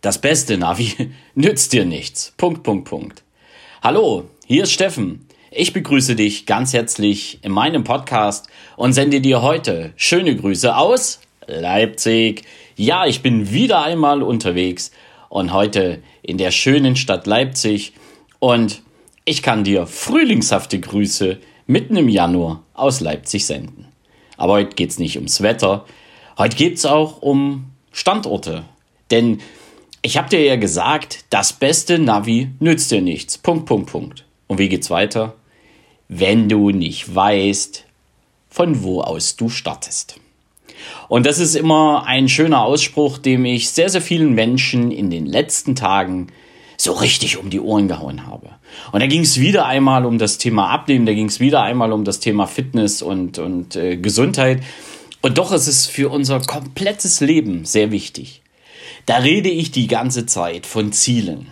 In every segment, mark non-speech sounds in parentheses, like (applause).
Das beste Navi (laughs) nützt dir nichts. Punkt, Punkt, Punkt. Hallo, hier ist Steffen. Ich begrüße dich ganz herzlich in meinem Podcast und sende dir heute schöne Grüße aus Leipzig. Ja, ich bin wieder einmal unterwegs und heute in der schönen Stadt Leipzig und ich kann dir frühlingshafte Grüße mitten im Januar aus Leipzig senden. Aber heute geht es nicht ums Wetter, heute geht es auch um Standorte. Denn ich habe dir ja gesagt, das beste Navi nützt dir nichts. Punkt, Punkt, Punkt. Und wie geht's weiter? Wenn du nicht weißt, von wo aus du startest. Und das ist immer ein schöner Ausspruch, dem ich sehr, sehr vielen Menschen in den letzten Tagen so richtig um die Ohren gehauen habe. Und da ging es wieder einmal um das Thema Abnehmen, da ging es wieder einmal um das Thema Fitness und, und äh, Gesundheit. Und doch ist es für unser komplettes Leben sehr wichtig. Da rede ich die ganze Zeit von Zielen.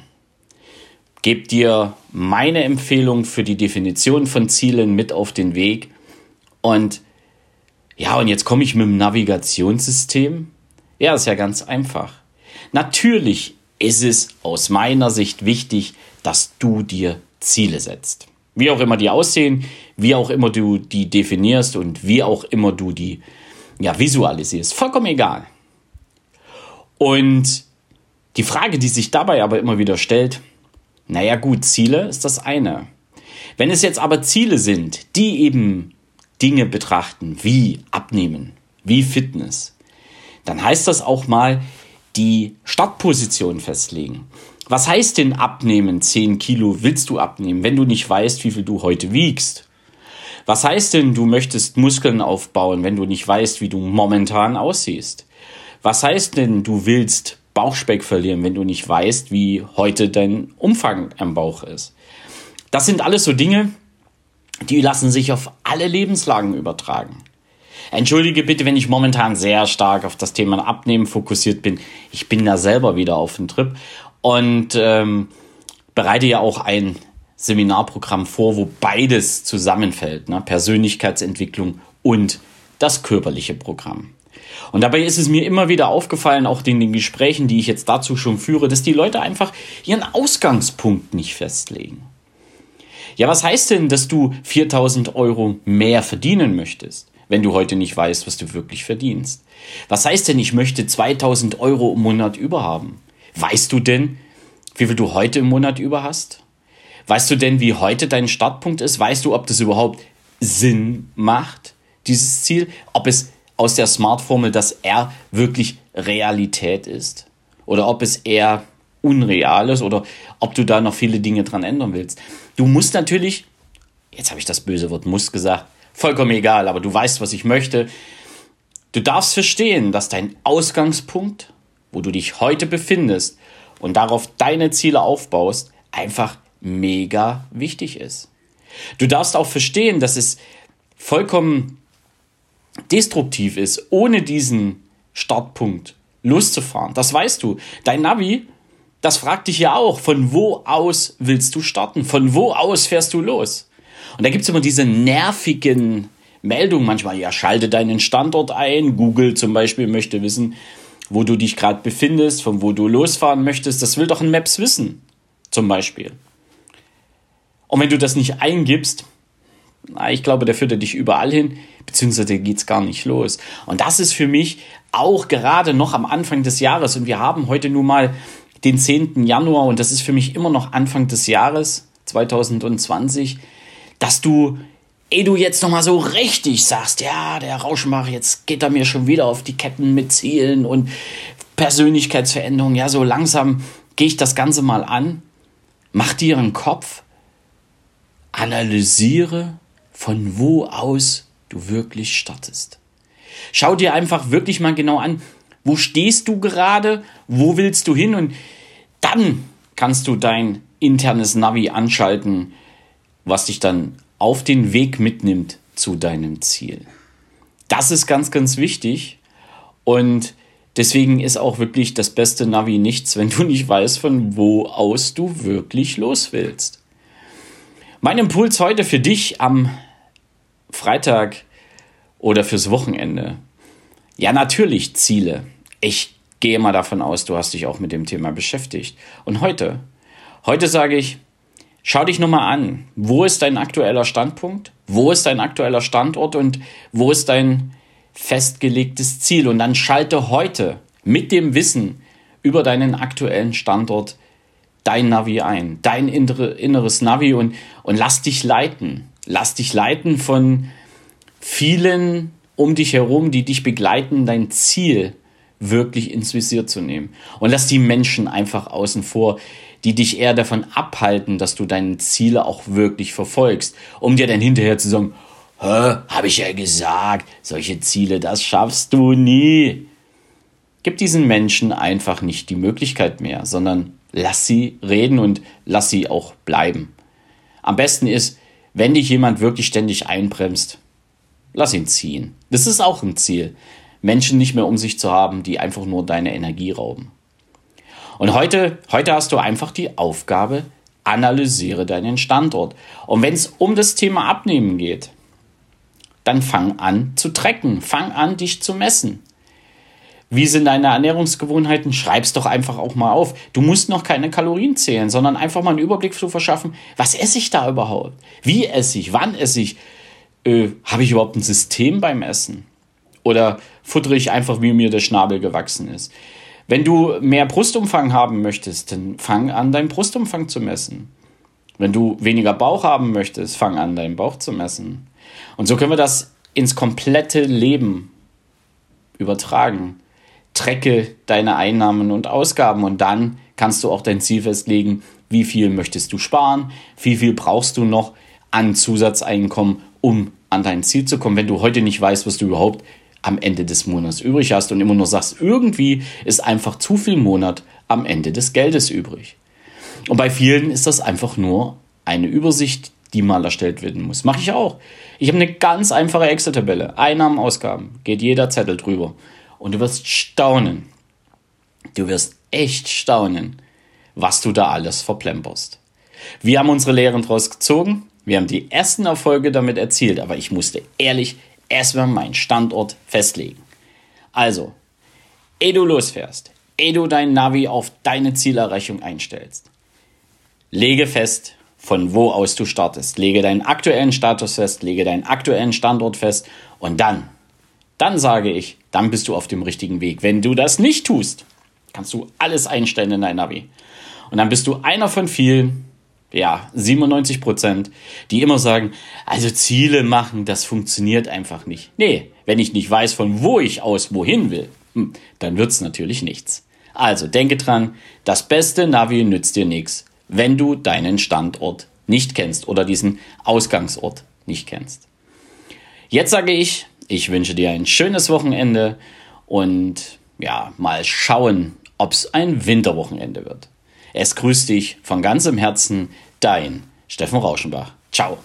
Gebe dir meine Empfehlung für die Definition von Zielen mit auf den Weg. Und ja, und jetzt komme ich mit dem Navigationssystem. Ja, ist ja ganz einfach. Natürlich ist es aus meiner Sicht wichtig, dass du dir Ziele setzt. Wie auch immer die aussehen, wie auch immer du die definierst und wie auch immer du die ja, visualisierst. Vollkommen egal. Und die Frage, die sich dabei aber immer wieder stellt, naja gut, Ziele ist das eine. Wenn es jetzt aber Ziele sind, die eben Dinge betrachten, wie Abnehmen, wie Fitness, dann heißt das auch mal die Startposition festlegen. Was heißt denn abnehmen? 10 Kilo willst du abnehmen, wenn du nicht weißt, wie viel du heute wiegst? Was heißt denn, du möchtest Muskeln aufbauen, wenn du nicht weißt, wie du momentan aussiehst? Was heißt denn, du willst Bauchspeck verlieren, wenn du nicht weißt, wie heute dein Umfang am Bauch ist? Das sind alles so Dinge, die lassen sich auf alle Lebenslagen übertragen. Entschuldige bitte, wenn ich momentan sehr stark auf das Thema Abnehmen fokussiert bin. Ich bin da selber wieder auf dem Trip und ähm, bereite ja auch ein Seminarprogramm vor, wo beides zusammenfällt, ne? Persönlichkeitsentwicklung und das körperliche Programm. Und dabei ist es mir immer wieder aufgefallen, auch in den Gesprächen, die ich jetzt dazu schon führe, dass die Leute einfach ihren Ausgangspunkt nicht festlegen. Ja, was heißt denn, dass du 4000 Euro mehr verdienen möchtest, wenn du heute nicht weißt, was du wirklich verdienst? Was heißt denn, ich möchte 2000 Euro im Monat über haben? Weißt du denn, wie viel du heute im Monat über hast? Weißt du denn, wie heute dein Startpunkt ist? Weißt du, ob das überhaupt Sinn macht, dieses Ziel? Ob es aus der Smart-Formel das R wirklich Realität ist? Oder ob es eher unreal ist oder ob du da noch viele Dinge dran ändern willst. Du musst natürlich, jetzt habe ich das böse Wort muss gesagt, vollkommen egal, aber du weißt, was ich möchte. Du darfst verstehen, dass dein Ausgangspunkt, wo du dich heute befindest und darauf deine Ziele aufbaust, einfach mega wichtig ist. Du darfst auch verstehen, dass es vollkommen destruktiv ist, ohne diesen Startpunkt loszufahren. Das weißt du. Dein Navi, das fragt dich ja auch, von wo aus willst du starten? Von wo aus fährst du los? Und da gibt es immer diese nervigen Meldungen manchmal, ja, schalte deinen Standort ein. Google zum Beispiel möchte wissen, wo du dich gerade befindest, von wo du losfahren möchtest. Das will doch ein Maps wissen, zum Beispiel. Und wenn du das nicht eingibst, ich glaube, der führt dich überall hin, beziehungsweise geht es gar nicht los. Und das ist für mich auch gerade noch am Anfang des Jahres, und wir haben heute nun mal den 10. Januar, und das ist für mich immer noch Anfang des Jahres 2020, dass du, eh du jetzt nochmal so richtig sagst, ja, der Rauschenbach, jetzt geht er mir schon wieder auf die Ketten mit Zielen und Persönlichkeitsveränderung, ja, so langsam gehe ich das Ganze mal an, mach dir einen Kopf, analysiere, von wo aus du wirklich startest. Schau dir einfach wirklich mal genau an, wo stehst du gerade, wo willst du hin und dann kannst du dein internes Navi anschalten, was dich dann auf den Weg mitnimmt zu deinem Ziel. Das ist ganz, ganz wichtig und deswegen ist auch wirklich das beste Navi nichts, wenn du nicht weißt, von wo aus du wirklich los willst. Mein Impuls heute für dich am Freitag oder fürs Wochenende. Ja, natürlich Ziele. Ich gehe mal davon aus, du hast dich auch mit dem Thema beschäftigt. Und heute, heute sage ich, schau dich nochmal an. Wo ist dein aktueller Standpunkt? Wo ist dein aktueller Standort? Und wo ist dein festgelegtes Ziel? Und dann schalte heute mit dem Wissen über deinen aktuellen Standort dein Navi ein, dein inneres Navi und, und lass dich leiten. Lass dich leiten von vielen um dich herum, die dich begleiten, dein Ziel wirklich ins Visier zu nehmen. Und lass die Menschen einfach außen vor, die dich eher davon abhalten, dass du deine Ziele auch wirklich verfolgst, um dir dann hinterher zu sagen, habe ich ja gesagt, solche Ziele, das schaffst du nie. Gib diesen Menschen einfach nicht die Möglichkeit mehr, sondern lass sie reden und lass sie auch bleiben. Am besten ist, wenn dich jemand wirklich ständig einbremst, lass ihn ziehen. Das ist auch ein Ziel. Menschen nicht mehr um sich zu haben, die einfach nur deine Energie rauben. Und heute, heute hast du einfach die Aufgabe, analysiere deinen Standort. Und wenn es um das Thema Abnehmen geht, dann fang an zu trecken, fang an, dich zu messen. Wie sind deine Ernährungsgewohnheiten? Schreib's doch einfach auch mal auf. Du musst noch keine Kalorien zählen, sondern einfach mal einen Überblick zu verschaffen, was esse ich da überhaupt? Wie esse ich? Wann esse ich? Äh, Habe ich überhaupt ein System beim Essen? Oder futtere ich einfach, wie mir der Schnabel gewachsen ist? Wenn du mehr Brustumfang haben möchtest, dann fang an, deinen Brustumfang zu messen. Wenn du weniger Bauch haben möchtest, fang an, deinen Bauch zu messen. Und so können wir das ins komplette Leben übertragen trecke deine Einnahmen und Ausgaben und dann kannst du auch dein Ziel festlegen, wie viel möchtest du sparen, wie viel brauchst du noch an Zusatzeinkommen, um an dein Ziel zu kommen, wenn du heute nicht weißt, was du überhaupt am Ende des Monats übrig hast und immer nur sagst, irgendwie ist einfach zu viel Monat am Ende des Geldes übrig. Und bei vielen ist das einfach nur eine Übersicht, die mal erstellt werden muss. Mache ich auch. Ich habe eine ganz einfache Excel-Tabelle. Einnahmen, Ausgaben. Geht jeder Zettel drüber. Und du wirst staunen. Du wirst echt staunen, was du da alles verplemperst. Wir haben unsere Lehren draus gezogen. Wir haben die ersten Erfolge damit erzielt, aber ich musste ehrlich erstmal meinen Standort festlegen. Also, ehe du losfährst, ehe du dein Navi auf deine Zielerreichung einstellst, lege fest, von wo aus du startest. Lege deinen aktuellen Status fest, lege deinen aktuellen Standort fest und dann dann sage ich, dann bist du auf dem richtigen Weg. Wenn du das nicht tust, kannst du alles einstellen in dein Navi. Und dann bist du einer von vielen, ja, 97 Prozent, die immer sagen, also Ziele machen, das funktioniert einfach nicht. Nee, wenn ich nicht weiß, von wo ich aus wohin will, hm, dann wird's natürlich nichts. Also denke dran, das beste Navi nützt dir nichts, wenn du deinen Standort nicht kennst oder diesen Ausgangsort nicht kennst. Jetzt sage ich, ich wünsche dir ein schönes Wochenende und ja, mal schauen, ob es ein Winterwochenende wird. Es grüßt dich von ganzem Herzen, dein Steffen Rauschenbach. Ciao.